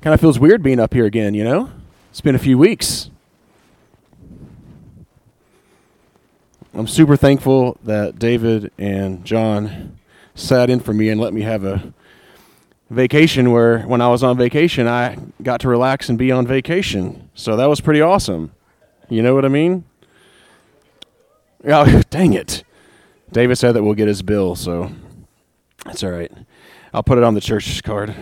Kind of feels weird being up here again, you know? It's been a few weeks. I'm super thankful that David and John sat in for me and let me have a vacation where when I was on vacation, I got to relax and be on vacation. So that was pretty awesome. You know what I mean? Oh, dang it. David said that we'll get his bill, so that's all right. I'll put it on the church card.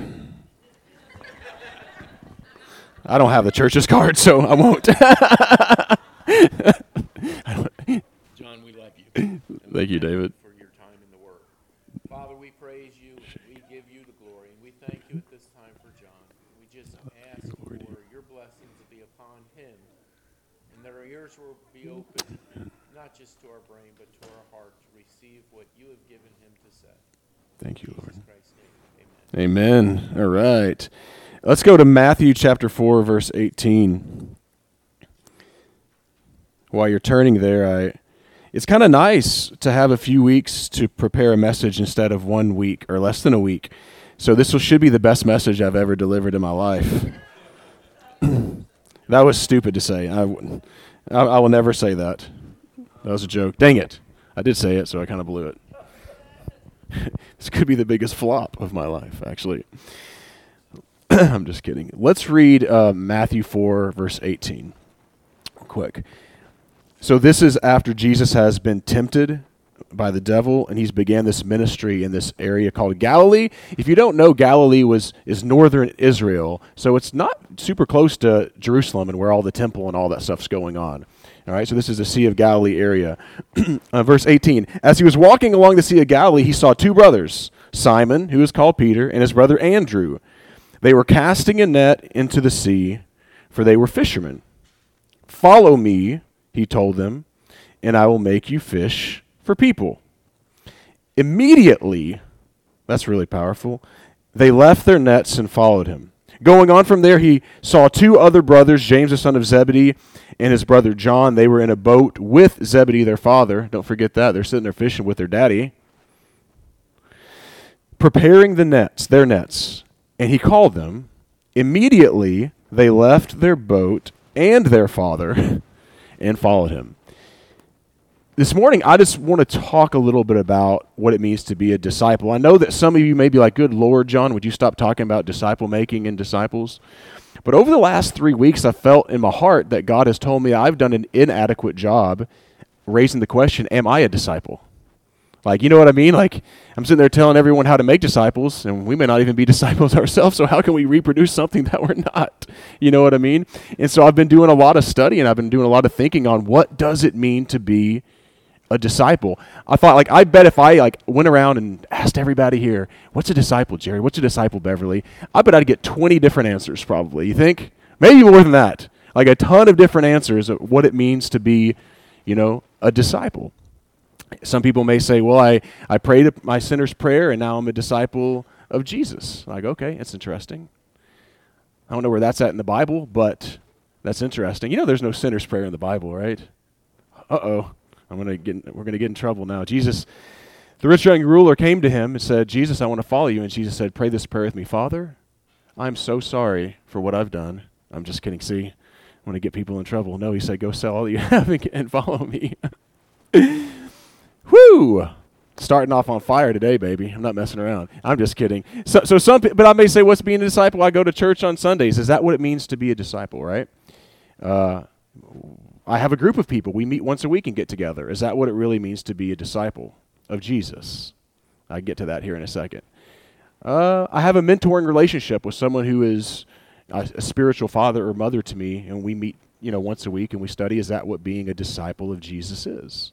I don't have the church's card, so I won't. John, we love you. Thank you, David. For your time in the Word. Father, we praise you. We give you the glory. And we thank you at this time for John. We just oh, ask for your blessing to be upon him. And that our ears will be open, not just to our brain, but to our heart to receive what you have given him to say. Thank you, Lord. Jesus Christ's name, amen. Amen. All right. Let's go to Matthew chapter 4 verse 18. While you're turning there, I it's kind of nice to have a few weeks to prepare a message instead of one week or less than a week. So this will, should be the best message I've ever delivered in my life. that was stupid to say. I, I, I will never say that. That was a joke. Dang it. I did say it, so I kind of blew it. this could be the biggest flop of my life, actually. I'm just kidding. Let's read uh, Matthew 4, verse 18, quick. So, this is after Jesus has been tempted by the devil and he's began this ministry in this area called Galilee. If you don't know, Galilee was is northern Israel, so it's not super close to Jerusalem and where all the temple and all that stuff's going on. All right, so this is the Sea of Galilee area. uh, verse 18 As he was walking along the Sea of Galilee, he saw two brothers, Simon, who is called Peter, and his brother Andrew. They were casting a net into the sea, for they were fishermen. Follow me, he told them, and I will make you fish for people. Immediately, that's really powerful, they left their nets and followed him. Going on from there, he saw two other brothers, James the son of Zebedee and his brother John. They were in a boat with Zebedee, their father. Don't forget that. They're sitting there fishing with their daddy, preparing the nets, their nets. And he called them. Immediately, they left their boat and their father and followed him. This morning, I just want to talk a little bit about what it means to be a disciple. I know that some of you may be like, Good Lord, John, would you stop talking about disciple making and disciples? But over the last three weeks, I felt in my heart that God has told me I've done an inadequate job raising the question Am I a disciple? Like, you know what I mean? Like, I'm sitting there telling everyone how to make disciples, and we may not even be disciples ourselves, so how can we reproduce something that we're not? You know what I mean? And so I've been doing a lot of study and I've been doing a lot of thinking on what does it mean to be a disciple. I thought like I bet if I like went around and asked everybody here, what's a disciple, Jerry? What's a disciple, Beverly? I bet I'd get 20 different answers probably. You think? Maybe more than that. Like a ton of different answers of what it means to be, you know, a disciple. Some people may say, well, I, I prayed my sinner's prayer and now I'm a disciple of Jesus. Like, okay, that's interesting. I don't know where that's at in the Bible, but that's interesting. You know, there's no sinner's prayer in the Bible, right? Uh oh. We're gonna get in trouble now. Jesus, the rich young ruler came to him and said, "Jesus, I want to follow you." And Jesus said, "Pray this prayer with me, Father. I'm so sorry for what I've done." I'm just kidding. See, I want to get people in trouble. No, he said, "Go sell all that you have and follow me." Whoo! Starting off on fire today, baby. I'm not messing around. I'm just kidding. So, so some, but I may say, "What's being a disciple?" I go to church on Sundays. Is that what it means to be a disciple? Right? Uh, I have a group of people. We meet once a week and get together. Is that what it really means to be a disciple of Jesus? I get to that here in a second. Uh, I have a mentoring relationship with someone who is a, a spiritual father or mother to me, and we meet, you know, once a week and we study. Is that what being a disciple of Jesus is?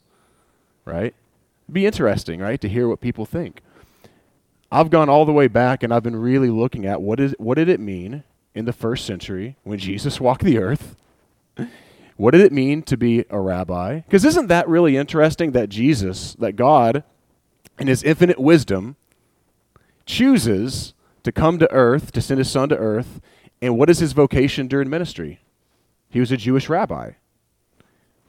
Right? It'd be interesting, right, to hear what people think. I've gone all the way back, and I've been really looking at what is what did it mean in the first century when Jesus walked the earth. What did it mean to be a rabbi? Because isn't that really interesting that Jesus, that God, in his infinite wisdom, chooses to come to earth, to send his son to earth, and what is his vocation during ministry? He was a Jewish rabbi.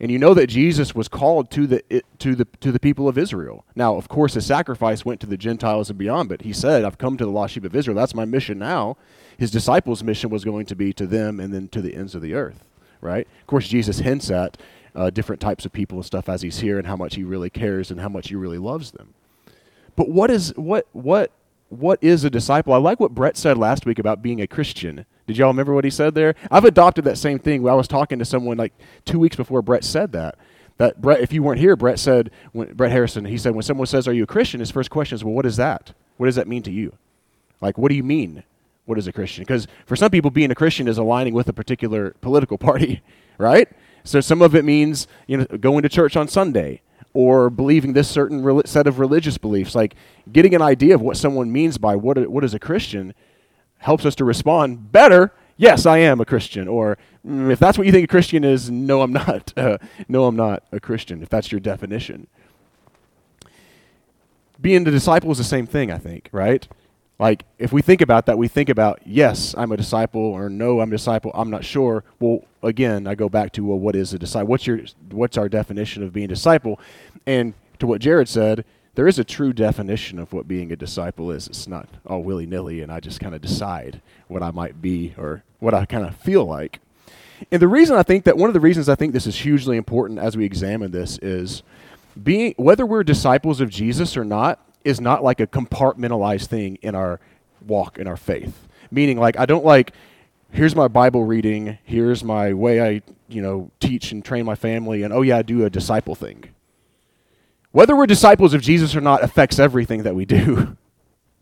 And you know that Jesus was called to the to the to the people of Israel. Now, of course, his sacrifice went to the Gentiles and beyond, but he said, "I've come to the lost sheep of Israel. That's my mission now." His disciples' mission was going to be to them and then to the ends of the earth, right? Of course, Jesus hints at uh, different types of people and stuff as he's here and how much he really cares and how much he really loves them. But what is what what what is a disciple? I like what Brett said last week about being a Christian. Did y'all remember what he said there? I've adopted that same thing. I was talking to someone like two weeks before Brett said that. That Brett, if you weren't here, Brett said when Brett Harrison, he said when someone says, "Are you a Christian?" His first question is, "Well, what is that? What does that mean to you? Like, what do you mean? What is a Christian?" Because for some people, being a Christian is aligning with a particular political party, right? So some of it means you know going to church on Sunday or believing this certain set of religious beliefs. Like getting an idea of what someone means by what, a, what is a Christian helps us to respond better. Yes, I am a Christian. Or mm, if that's what you think a Christian is, no, I'm not. Uh, no, I'm not a Christian, if that's your definition. Being a disciple is the same thing, I think, right? Like, if we think about that, we think about, yes, I'm a disciple, or no, I'm a disciple, I'm not sure. Well, again, I go back to, well, what is a disciple? What's, your, what's our definition of being a disciple? And to what Jared said, there is a true definition of what being a disciple is. It's not all willy nilly, and I just kind of decide what I might be or what I kind of feel like. And the reason I think that one of the reasons I think this is hugely important as we examine this is being whether we're disciples of Jesus or not is not like a compartmentalized thing in our walk in our faith. Meaning like I don't like here's my Bible reading, here's my way I, you know, teach and train my family and oh yeah, I do a disciple thing. Whether we're disciples of Jesus or not affects everything that we do.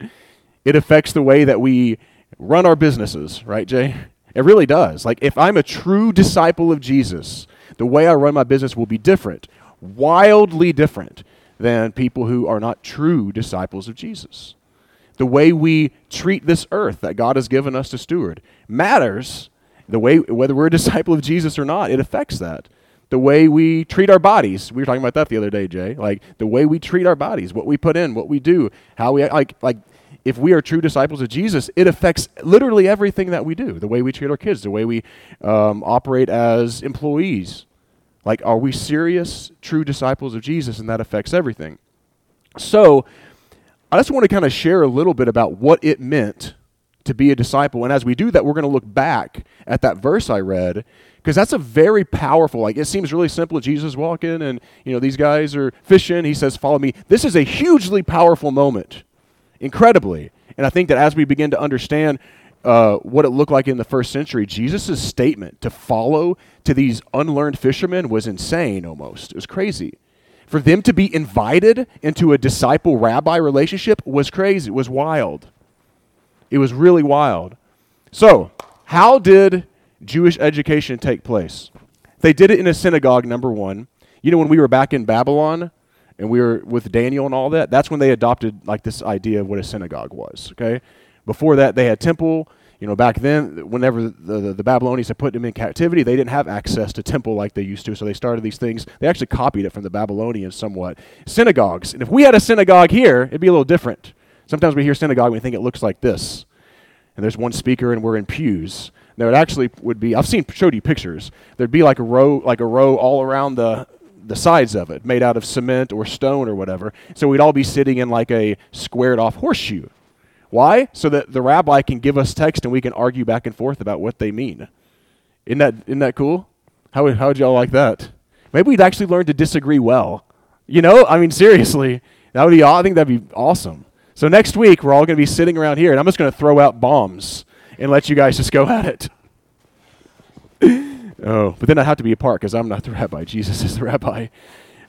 it affects the way that we run our businesses, right, Jay? It really does. Like, if I'm a true disciple of Jesus, the way I run my business will be different, wildly different than people who are not true disciples of Jesus. The way we treat this earth that God has given us to steward matters. The way, whether we're a disciple of Jesus or not, it affects that the way we treat our bodies. We were talking about that the other day, Jay. Like the way we treat our bodies, what we put in, what we do, how we like like if we are true disciples of Jesus, it affects literally everything that we do. The way we treat our kids, the way we um, operate as employees. Like, are we serious, true disciples of Jesus? And that affects everything. So, I just want to kind of share a little bit about what it meant to be a disciple. And as we do that, we're going to look back at that verse I read because that's a very powerful like it seems really simple jesus walking and you know these guys are fishing he says follow me this is a hugely powerful moment incredibly and i think that as we begin to understand uh, what it looked like in the first century jesus' statement to follow to these unlearned fishermen was insane almost it was crazy for them to be invited into a disciple rabbi relationship was crazy it was wild it was really wild so how did Jewish education take place. They did it in a synagogue, number one. You know, when we were back in Babylon and we were with Daniel and all that, that's when they adopted like this idea of what a synagogue was, okay? Before that, they had temple. You know, back then, whenever the, the, the, Babylonians had put them in captivity, they didn't have access to temple like they used to, so they started these things. They actually copied it from the Babylonians somewhat. Synagogues. And if we had a synagogue here, it'd be a little different. Sometimes we hear synagogue and we think it looks like this. And there's one speaker and we're in pews. There it actually would be. I've seen showed you pictures. There'd be like a row, like a row all around the the sides of it, made out of cement or stone or whatever. So we'd all be sitting in like a squared off horseshoe. Why? So that the rabbi can give us text and we can argue back and forth about what they mean. Isn't that isn't that cool? How would how would y'all like that? Maybe we'd actually learn to disagree well. You know, I mean seriously, that would be. I think that'd be awesome. So next week we're all going to be sitting around here, and I'm just going to throw out bombs and let you guys just go at it. oh, but then I have to be apart because I'm not the rabbi. Jesus is the rabbi.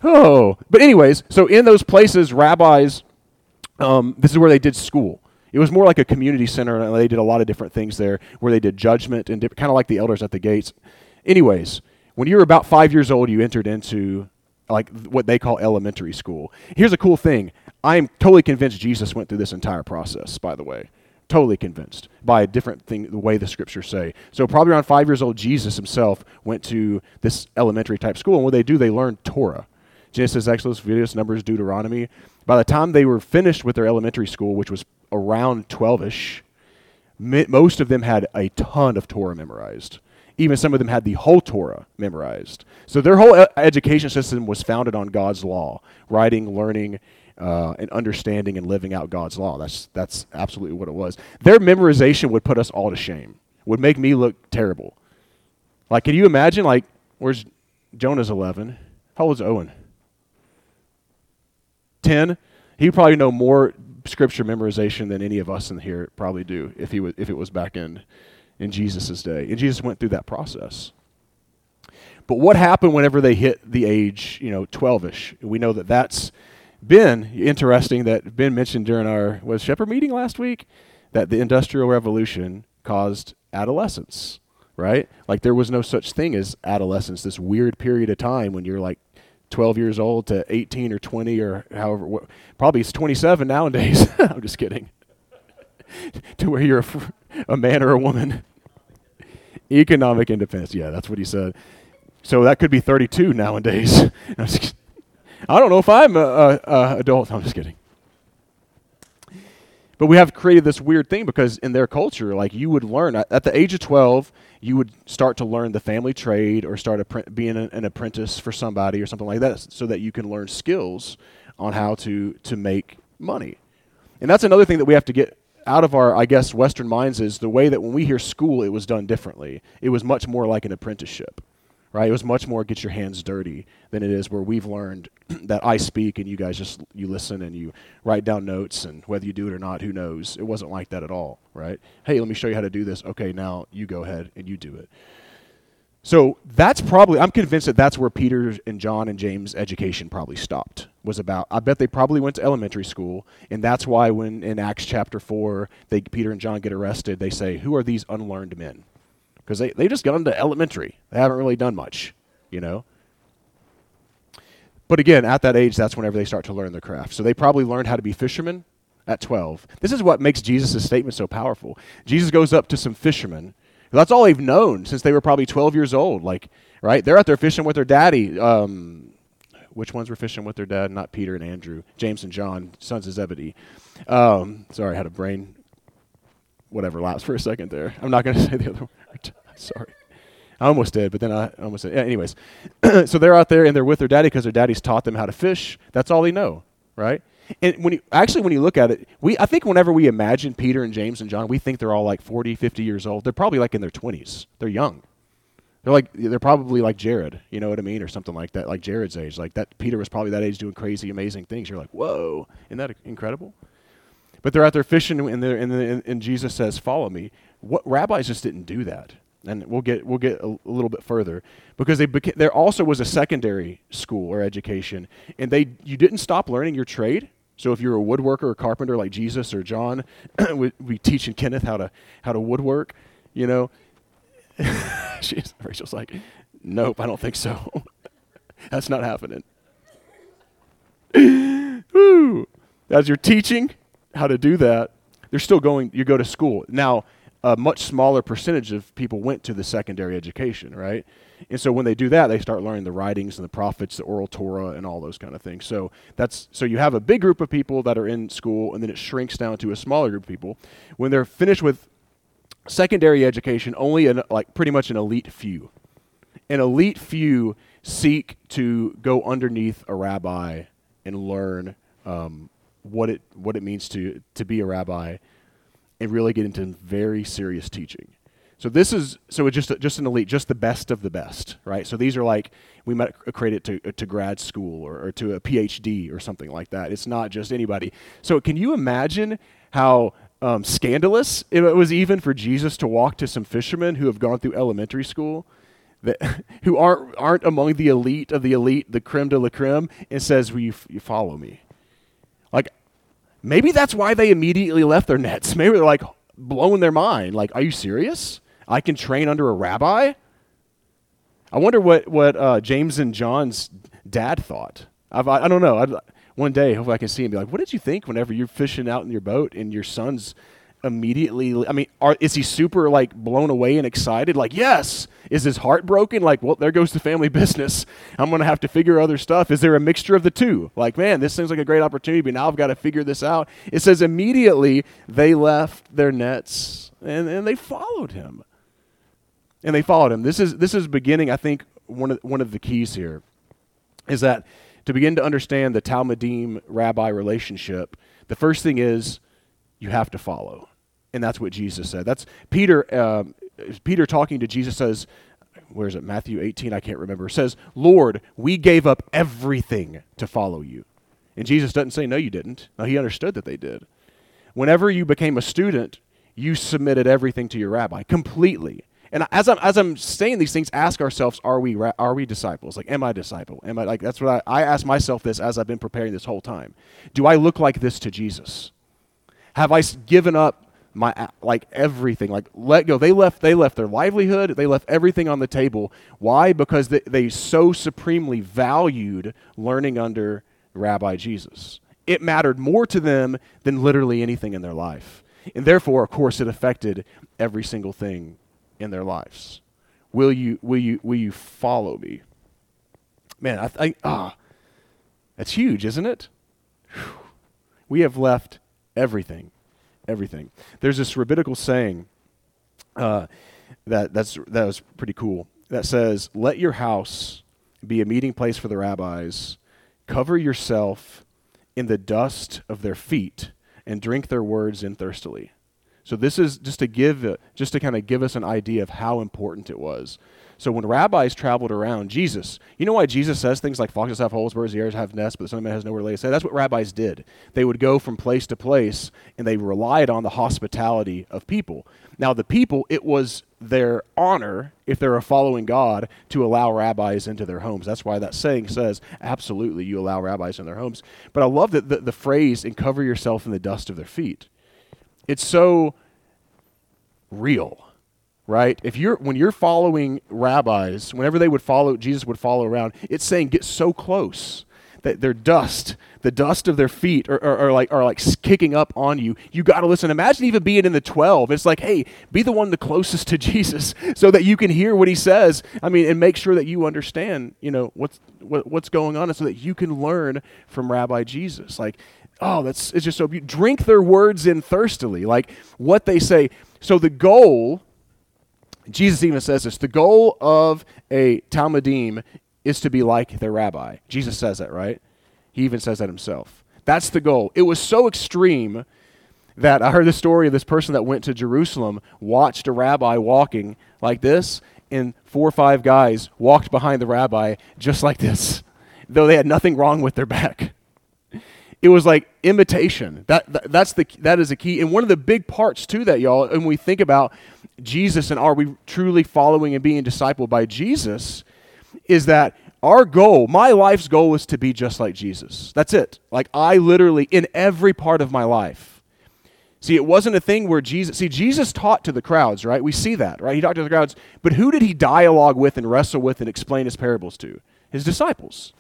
Oh, but anyways, so in those places, rabbis, um, this is where they did school. It was more like a community center, and they did a lot of different things there, where they did judgment and kind of like the elders at the gates. Anyways, when you were about five years old, you entered into like what they call elementary school. Here's a cool thing: I am totally convinced Jesus went through this entire process. By the way, totally convinced by a different thing, the way the scriptures say. So, probably around five years old, Jesus himself went to this elementary type school. And what they do, they learn Torah Genesis, Exodus, Leviticus, Numbers, Deuteronomy. By the time they were finished with their elementary school, which was around 12 ish, most of them had a ton of Torah memorized. Even some of them had the whole Torah memorized. So their whole e- education system was founded on God's law, writing, learning, uh, and understanding and living out God's law. That's that's absolutely what it was. Their memorization would put us all to shame. Would make me look terrible. Like, can you imagine? Like, where's Jonah's eleven? How old is Owen? Ten. He would probably know more scripture memorization than any of us in here probably do if he was, if it was back in in Jesus' day. And Jesus went through that process. But what happened whenever they hit the age, you know, 12ish? We know that that's been interesting that Ben mentioned during our was shepherd meeting last week that the industrial revolution caused adolescence, right? Like there was no such thing as adolescence, this weird period of time when you're like 12 years old to 18 or 20 or however wh- probably it's 27 nowadays. I'm just kidding. to where you're a, fr- a man or a woman. Economic independence. Yeah, that's what he said. So that could be 32 nowadays. I don't know if I'm a, a, a adult. I'm just kidding. But we have created this weird thing because in their culture, like you would learn at, the age of 12, you would start to learn the family trade or start a, being an, an apprentice for somebody or something like that so that you can learn skills on how to, to make money. And that's another thing that we have to get out of our, I guess, Western minds is the way that when we hear school, it was done differently. It was much more like an apprenticeship right? It was much more get your hands dirty than it is where we've learned that I speak and you guys just you listen and you write down notes and whether you do it or not, who knows? It wasn't like that at all, right? Hey, let me show you how to do this. Okay, now you go ahead and you do it. So that's probably I'm convinced that that's where Peter and John and James' education probably stopped. Was about I bet they probably went to elementary school, and that's why when in Acts chapter four, they Peter and John get arrested, they say, "Who are these unlearned men?" Because they, they just got into elementary. They haven't really done much, you know. But again, at that age, that's whenever they start to learn their craft. So they probably learned how to be fishermen at 12. This is what makes Jesus' statement so powerful. Jesus goes up to some fishermen. That's all they've known since they were probably 12 years old. Like, right? They're out there fishing with their daddy. Um, which ones were fishing with their dad? Not Peter and Andrew, James and John, sons of Zebedee. Um, sorry, I had a brain whatever lapse for a second there. I'm not going to say the other word. Sorry. I almost did, but then I almost did. Anyways, so they're out there and they're with their daddy because their daddy's taught them how to fish. That's all they know, right? And when you actually when you look at it, we I think whenever we imagine Peter and James and John, we think they're all like 40, 50 years old. They're probably like in their 20s. They're young. They're like they're probably like Jared, you know what I mean, or something like that, like Jared's age. Like that Peter was probably that age doing crazy, amazing things. You're like, whoa, isn't that incredible? But they're out there fishing, and, and, and, and Jesus says, "Follow me." What rabbis just didn't do that, and we'll get we'll get a, a little bit further because they beca- there also was a secondary school or education, and they you didn't stop learning your trade. So if you're a woodworker or carpenter like Jesus or John, we, we teaching Kenneth how to how to woodwork, you know. She's, Rachel's like, nope, I don't think so. That's not happening. Woo. As you're teaching, how to do that, they're still going, you go to school. Now, a much smaller percentage of people went to the secondary education, right? And so when they do that, they start learning the writings and the prophets, the oral Torah, and all those kind of things. So that's so you have a big group of people that are in school, and then it shrinks down to a smaller group of people. When they're finished with secondary education, only an, like pretty much an elite few, an elite few seek to go underneath a rabbi and learn um, what it what it means to to be a rabbi and really get into very serious teaching. So this is so it's just just an elite, just the best of the best, right? So these are like we might accredit it to to grad school or, or to a PhD or something like that. It's not just anybody. So can you imagine how um, scandalous it was even for Jesus to walk to some fishermen who have gone through elementary school? That, who aren't aren't among the elite of the elite, the creme de la creme, and says, "Will you, you follow me?" Maybe that's why they immediately left their nets. Maybe they're like blowing their mind. Like, are you serious? I can train under a rabbi? I wonder what, what uh, James and John's dad thought. I've, I, I don't know. I'd, one day, hopefully, I can see him be like, what did you think whenever you're fishing out in your boat and your son's immediately i mean are, is he super like blown away and excited? Like yes. Is his heart broken? Like well there goes the family business. I'm going to have to figure other stuff. Is there a mixture of the two? Like man this seems like a great opportunity but now i've got to figure this out. It says immediately they left their nets and, and they followed him. And they followed him. This is this is beginning, I think, one of one of the keys here is that to begin to understand the talmidim rabbi relationship, the first thing is you have to follow. And that's what Jesus said. That's Peter um, Peter talking to Jesus says, where is it? Matthew 18, I can't remember. Says, Lord, we gave up everything to follow you. And Jesus doesn't say, No, you didn't. No, he understood that they did. Whenever you became a student, you submitted everything to your rabbi completely. And as I'm, as I'm saying these things, ask ourselves, are we, are we disciples? Like, am I a disciple? Am I, like, that's what I, I ask myself this as I've been preparing this whole time. Do I look like this to Jesus? Have I given up my like everything. Like let go. They left they left their livelihood. They left everything on the table. Why? Because they, they so supremely valued learning under rabbi jesus. It mattered more to them than literally anything in their life. And therefore of course it affected every single thing in their lives. Will you will you will you follow me? Man i think ah that's huge isn't it? Whew. we have left everything everything. There's this rabbinical saying uh, that that's that was pretty cool. That says, "Let your house be a meeting place for the rabbis. Cover yourself in the dust of their feet, and drink their words in thirstily." So this is just to give just to kind of give us an idea of how important it was. So when rabbis traveled around, Jesus, you know why Jesus says things like foxes have holes, birds air have nests, but the Son of Man has nowhere to lay his head? That's what rabbis did. They would go from place to place, and they relied on the hospitality of people. Now, the people, it was their honor, if they're following God, to allow rabbis into their homes. That's why that saying says, absolutely, you allow rabbis in their homes. But I love that the, the phrase, and cover yourself in the dust of their feet. It's so real right? If you're when you're following rabbis, whenever they would follow Jesus would follow around, it's saying get so close that their dust, the dust of their feet, are, are, are like are like kicking up on you. You got to listen. Imagine even being in the twelve. It's like, hey, be the one the closest to Jesus, so that you can hear what he says. I mean, and make sure that you understand, you know, what's what, what's going on, and so that you can learn from Rabbi Jesus. Like, oh, that's it's just so beautiful. Drink their words in thirstily, like what they say. So the goal Jesus even says this the goal of a talmidim is to be like their rabbi. Jesus says that, right? He even says that himself. That's the goal. It was so extreme that I heard the story of this person that went to Jerusalem, watched a rabbi walking like this, and four or five guys walked behind the rabbi just like this, though they had nothing wrong with their back. It was like imitation. That, that, that's the that is a key, and one of the big parts to that, y'all. And we think about Jesus and are we truly following and being discipled by Jesus is that our goal, my life's goal is to be just like Jesus. That's it. Like I literally, in every part of my life. See, it wasn't a thing where Jesus, see, Jesus taught to the crowds, right? We see that, right? He talked to the crowds. But who did he dialogue with and wrestle with and explain his parables to? His disciples.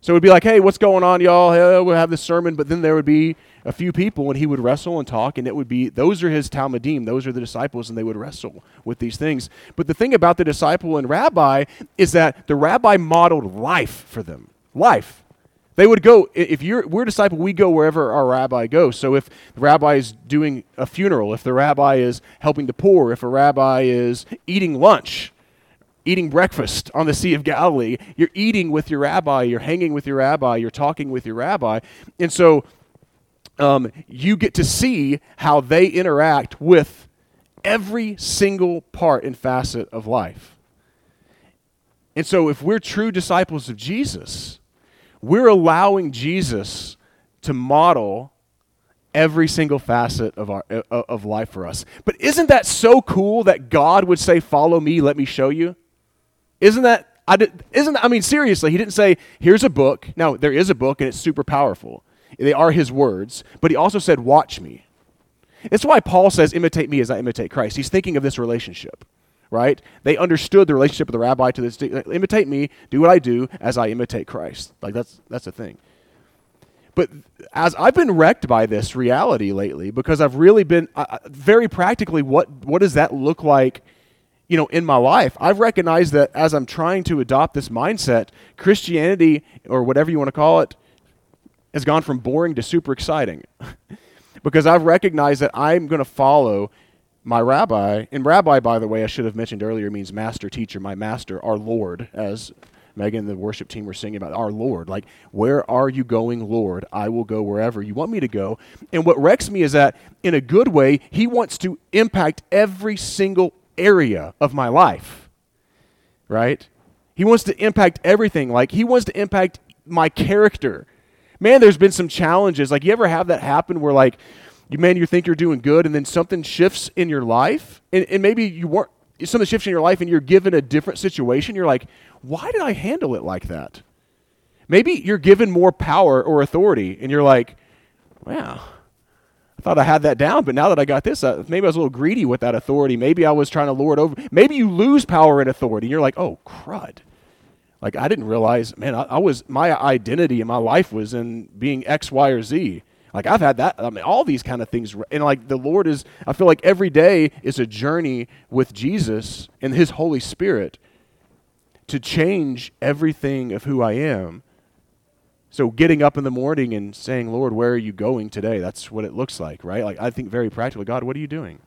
So it would be like, hey, what's going on, y'all? Hey, we'll have this sermon. But then there would be a few people, and he would wrestle and talk, and it would be those are his talmidim, those are the disciples, and they would wrestle with these things. But the thing about the disciple and rabbi is that the rabbi modeled life for them. Life. They would go, if you're, we're a disciple, we go wherever our rabbi goes. So if the rabbi is doing a funeral, if the rabbi is helping the poor, if a rabbi is eating lunch, eating breakfast on the Sea of Galilee. You're eating with your rabbi, you're hanging with your rabbi, you're talking with your rabbi. And so um, you get to see how they interact with every single part and facet of life. And so, if we're true disciples of Jesus, we're allowing Jesus to model every single facet of our uh, of life for us. But isn't that so cool that God would say, "Follow me, let me show you"? Isn't that I did, isn't I mean seriously, he didn't say, "Here's a book." Now there is a book and it's super powerful. They are his words, but he also said, Watch me. It's why Paul says, Imitate me as I imitate Christ. He's thinking of this relationship, right? They understood the relationship of the rabbi to this. Imitate me, do what I do as I imitate Christ. Like that's that's the thing. But as I've been wrecked by this reality lately, because I've really been uh, very practically, what what does that look like? You know, in my life, I've recognized that as I'm trying to adopt this mindset, Christianity, or whatever you want to call it, has gone from boring to super exciting because I've recognized that I'm going to follow my rabbi, and rabbi, by the way, I should have mentioned earlier, means master, teacher, my master, our Lord, as Megan and the worship team were singing about our Lord. Like, where are you going, Lord? I will go wherever you want me to go. And what wrecks me is that, in a good way, He wants to impact every single area of my life, right? He wants to impact everything. Like, He wants to impact my character. Man, there's been some challenges. Like, you ever have that happen where, like, you man, you think you're doing good, and then something shifts in your life, and, and maybe you weren't something shifts in your life, and you're given a different situation. You're like, why did I handle it like that? Maybe you're given more power or authority, and you're like, wow. I thought I had that down, but now that I got this, uh, maybe I was a little greedy with that authority. Maybe I was trying to lord over. Maybe you lose power and authority, and you're like, oh, crud. Like, I didn't realize, man, I, I was, my identity and my life was in being X, Y, or Z. Like I've had that. I mean, all these kind of things, and like the Lord is. I feel like every day is a journey with Jesus and His Holy Spirit to change everything of who I am. So getting up in the morning and saying, "Lord, where are you going today?" That's what it looks like, right? Like I think very practically, God, what are you doing?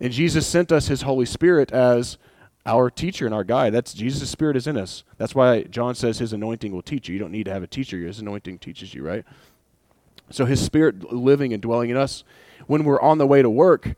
And Jesus sent us His Holy Spirit as our teacher and our guide. That's Jesus' Spirit is in us. That's why John says His anointing will teach you. You don't need to have a teacher; His anointing teaches you, right? So his spirit living and dwelling in us. When we're on the way to work,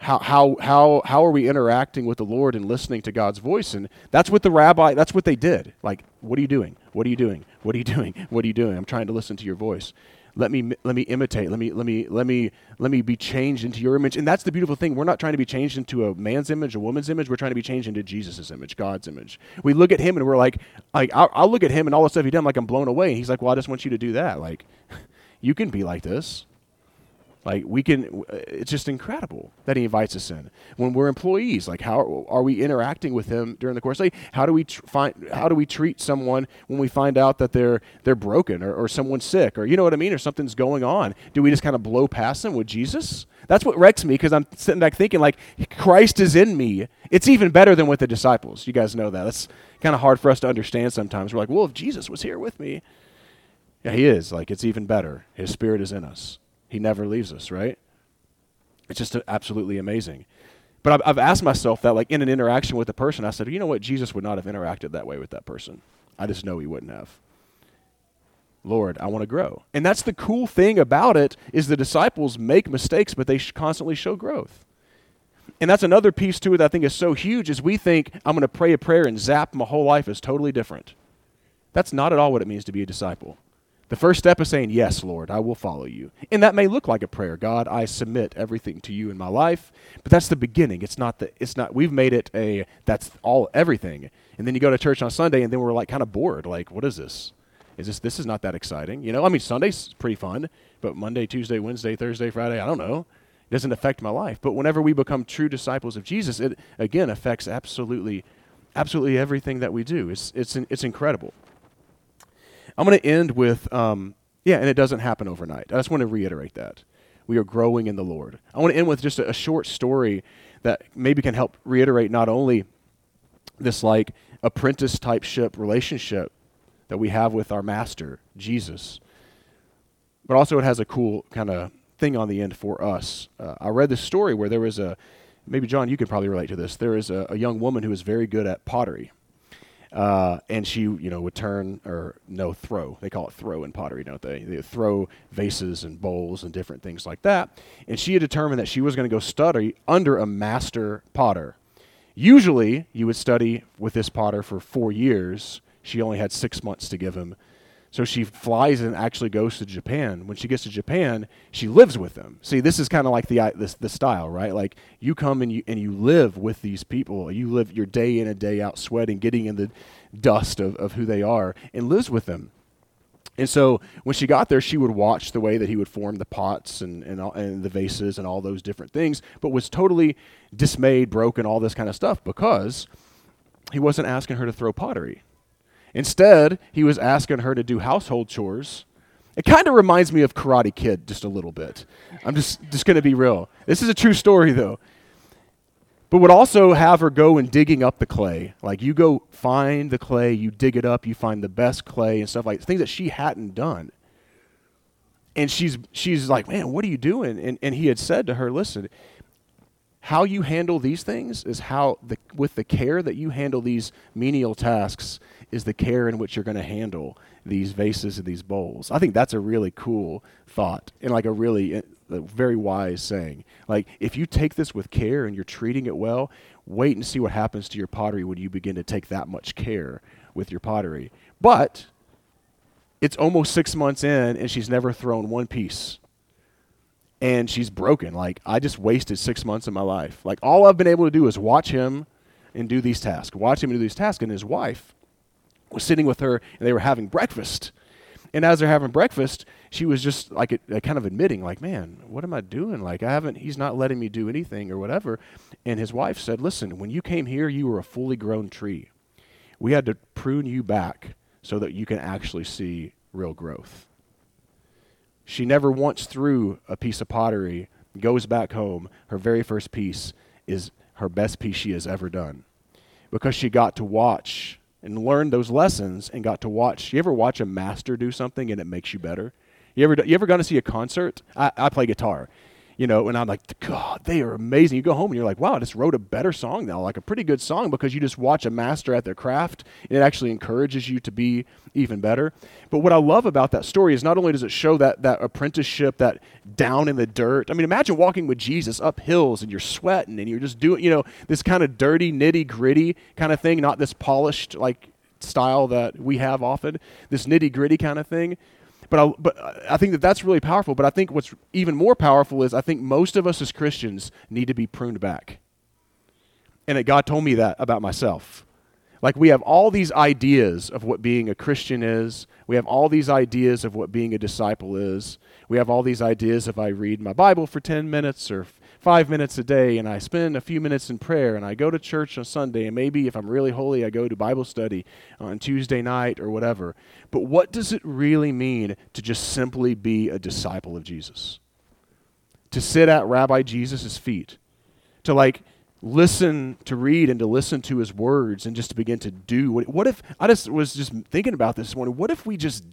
how, how, how, how are we interacting with the Lord and listening to God's voice? And that's what the rabbi, that's what they did. Like, what are you doing? What are you doing? What are you doing? What are you doing? I'm trying to listen to your voice. Let me, let me imitate. Let me, let me, let me, let me be changed into your image. And that's the beautiful thing. We're not trying to be changed into a man's image, a woman's image. We're trying to be changed into Jesus' image, God's image. We look at him and we're like, like I'll, I'll look at him and all the stuff he done, like I'm blown away. And he's like, well, I just want you to do that. Like, you can be like this. Like we can, uh, it's just incredible that he invites us in. When we're employees, like how are we interacting with him during the course? Like how do we tr- find, how do we treat someone when we find out that they're they're broken or, or someone's sick or you know what I mean or something's going on? Do we just kind of blow past them with Jesus? That's what wrecks me because I'm sitting back thinking like Christ is in me. It's even better than with the disciples. You guys know that. That's kind of hard for us to understand sometimes. We're like, well, if Jesus was here with me, yeah, he is. Like, it's even better. His spirit is in us. He never leaves us, right? It's just absolutely amazing. But I've, I've asked myself that, like, in an interaction with a person, I said, you know what? Jesus would not have interacted that way with that person. I just know he wouldn't have. Lord, I want to grow. And that's the cool thing about it is the disciples make mistakes, but they constantly show growth. And that's another piece to it that I think is so huge is we think I'm going to pray a prayer and zap my whole life is totally different. That's not at all what it means to be a disciple. The first step is saying, Yes, Lord, I will follow you. And that may look like a prayer. God, I submit everything to you in my life. But that's the beginning. It's not the it's not we've made it a that's all everything. And then you go to church on Sunday and then we're like kind of bored. Like, what is this? Is this this is not that exciting? You know, I mean Sunday's pretty fun, but Monday, Tuesday, Wednesday, Thursday, Friday, I don't know. It doesn't affect my life. But whenever we become true disciples of Jesus, it again affects absolutely absolutely everything that we do. It's it's it's incredible. I'm going to end with, um, yeah, and it doesn't happen overnight. I just want to reiterate that. We are growing in the Lord. I want to end with just a, a short story that maybe can help reiterate not only this like apprentice type ship relationship that we have with our master, Jesus, but also it has a cool kind of thing on the end for us. Uh, I read this story where there was a, maybe John, you could probably relate to this. There is a, a young woman who is very good at pottery. Uh, and she, you know, would turn or no throw. They call it throw in pottery, don't they? They throw vases and bowls and different things like that. And she had determined that she was going to go study under a master potter. Usually, you would study with this potter for four years. She only had six months to give him so she flies and actually goes to Japan. When she gets to Japan, she lives with them. See, this is kind of like the the style, right? Like you come and you and you live with these people. You live your day in and day out, sweating, getting in the dust of, of who they are, and lives with them. And so when she got there, she would watch the way that he would form the pots and, and, and the vases and all those different things, but was totally dismayed, broken, all this kind of stuff because he wasn't asking her to throw pottery. Instead, he was asking her to do household chores. It kind of reminds me of Karate Kid just a little bit. I'm just, just going to be real. This is a true story, though. But would also have her go and digging up the clay. Like you go find the clay, you dig it up, you find the best clay and stuff like things that she hadn't done. And she's she's like, Man, what are you doing? And and he had said to her, Listen, how you handle these things is how the with the care that you handle these menial tasks is the care in which you're going to handle these vases and these bowls. I think that's a really cool thought and like a really uh, a very wise saying. Like if you take this with care and you're treating it well, wait and see what happens to your pottery when you begin to take that much care with your pottery. But it's almost 6 months in and she's never thrown one piece and she's broken. Like I just wasted six months of my life. Like all I've been able to do is watch him and do these tasks, watch him do these tasks. And his wife was sitting with her, and they were having breakfast. And as they're having breakfast, she was just like kind of admitting, like, "Man, what am I doing? Like, I haven't. He's not letting me do anything or whatever." And his wife said, "Listen, when you came here, you were a fully grown tree. We had to prune you back so that you can actually see real growth." She never once threw a piece of pottery, goes back home. Her very first piece is her best piece she has ever done because she got to watch and learned those lessons and got to watch. You ever watch a master do something and it makes you better? You ever, you ever gone to see a concert? I, I play guitar you know, and I'm like, God, they are amazing. You go home and you're like, wow, I just wrote a better song now, like a pretty good song because you just watch a master at their craft and it actually encourages you to be even better. But what I love about that story is not only does it show that, that apprenticeship, that down in the dirt. I mean, imagine walking with Jesus up hills and you're sweating and you're just doing, you know, this kind of dirty, nitty gritty kind of thing, not this polished, like, style that we have often, this nitty gritty kind of thing. But I, but I think that that's really powerful. But I think what's even more powerful is I think most of us as Christians need to be pruned back. And that God told me that about myself. Like we have all these ideas of what being a Christian is. We have all these ideas of what being a disciple is. We have all these ideas if I read my Bible for 10 minutes or five minutes a day and I spend a few minutes in prayer and I go to church on Sunday and maybe if I'm really holy, I go to Bible study on Tuesday night or whatever. But what does it really mean to just simply be a disciple of Jesus? To sit at Rabbi Jesus' feet, to like listen to read and to listen to his words and just to begin to do what, what if i just was just thinking about this morning what if we just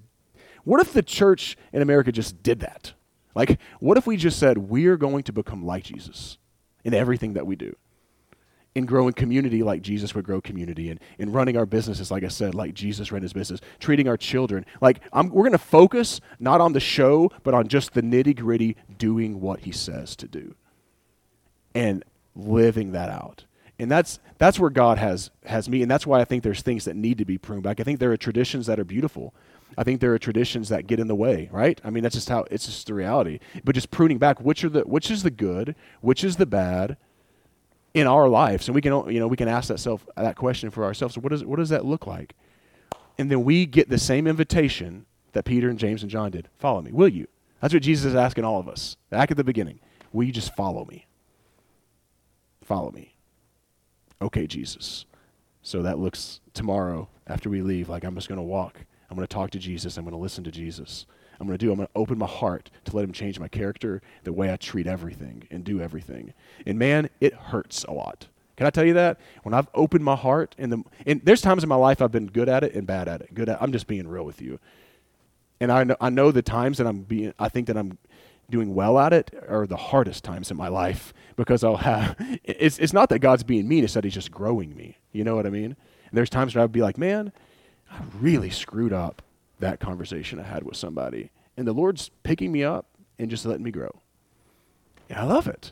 what if the church in america just did that like, what if we just said, we are going to become like Jesus in everything that we do? In growing community like Jesus would grow community, and in running our businesses, like I said, like Jesus ran his business, treating our children. Like, I'm, we're going to focus not on the show, but on just the nitty gritty, doing what he says to do and living that out and that's that's where God has has me, and that's why I think there's things that need to be pruned back. I think there are traditions that are beautiful, I think there are traditions that get in the way, right? I mean, that's just how it's just the reality. But just pruning back, which are the which is the good, which is the bad in our lives, and we can you know we can ask that self that question for ourselves. So what does what does that look like? And then we get the same invitation that Peter and James and John did. Follow me, will you? That's what Jesus is asking all of us back at the beginning. Will you just follow me? Follow me. Okay, Jesus. So that looks tomorrow after we leave like I'm just going to walk I'm going to talk to Jesus. I'm going to listen to Jesus. I'm going to do, I'm going to open my heart to let him change my character, the way I treat everything and do everything. And man, it hurts a lot. Can I tell you that? When I've opened my heart, and, the, and there's times in my life I've been good at it and bad at it. Good at, I'm just being real with you. And I know, I know the times that I'm being, I think that I'm doing well at it are the hardest times in my life because I'll have, it's, it's not that God's being mean, it's that he's just growing me. You know what I mean? And there's times where I'd be like, man, I really screwed up that conversation I had with somebody. And the Lord's picking me up and just letting me grow. And I love it.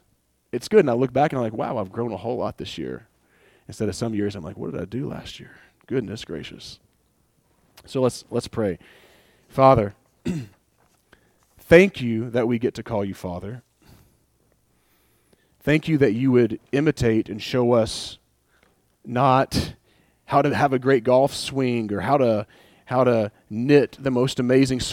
It's good. And I look back and I'm like, wow, I've grown a whole lot this year. Instead of some years, I'm like, what did I do last year? Goodness gracious. So let's let's pray. Father, thank you that we get to call you Father. Thank you that you would imitate and show us not how to have a great golf swing or how to how to knit the most amazing